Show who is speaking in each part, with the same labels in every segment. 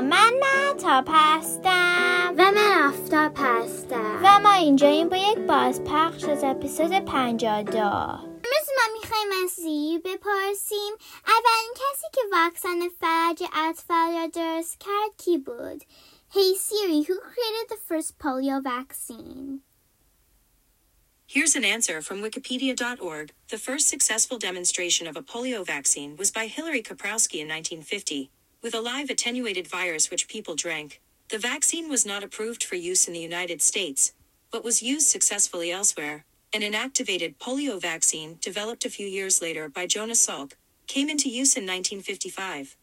Speaker 1: من معتاب هستم
Speaker 2: و من آفتاب هستم
Speaker 1: و ما اینجاییم با یک بازپخش از اپیزود 52
Speaker 2: امروز ما میخوایم از زیر بپرسیم اولین کسی که واکسن فلج اطفال را درست کرد کی بود؟ Hey Siri, who created the first polio vaccine?
Speaker 3: Here's an answer from Wikipedia.org. The first successful demonstration of a polio vaccine was by Hilary Koprowski in 1950, with a live attenuated virus which people drank. The vaccine was not approved for use in the United States, but was used successfully elsewhere. An inactivated polio vaccine, developed a few years later by Jonas Salk, came into use in 1955.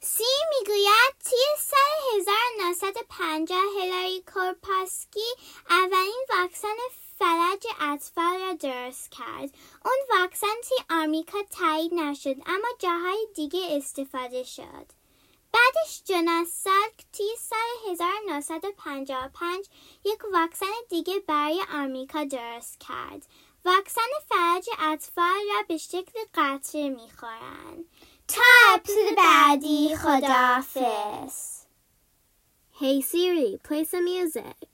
Speaker 2: سی میگوید توی سال 1950 هیلاری کورپاسکی اولین واکسن فلج اطفال را درست کرد. اون واکسن توی آمریکا تایید نشد اما جاهای دیگه استفاده شد. بعدش جوناس سالک توی سال 1955 یک واکسن دیگه برای آمریکا درست کرد. واکسن فلج اطفال را به شکل قطره می‌خورن. تا اپیزود بعدی خداحافظ.
Speaker 4: Hey Siri, play some music.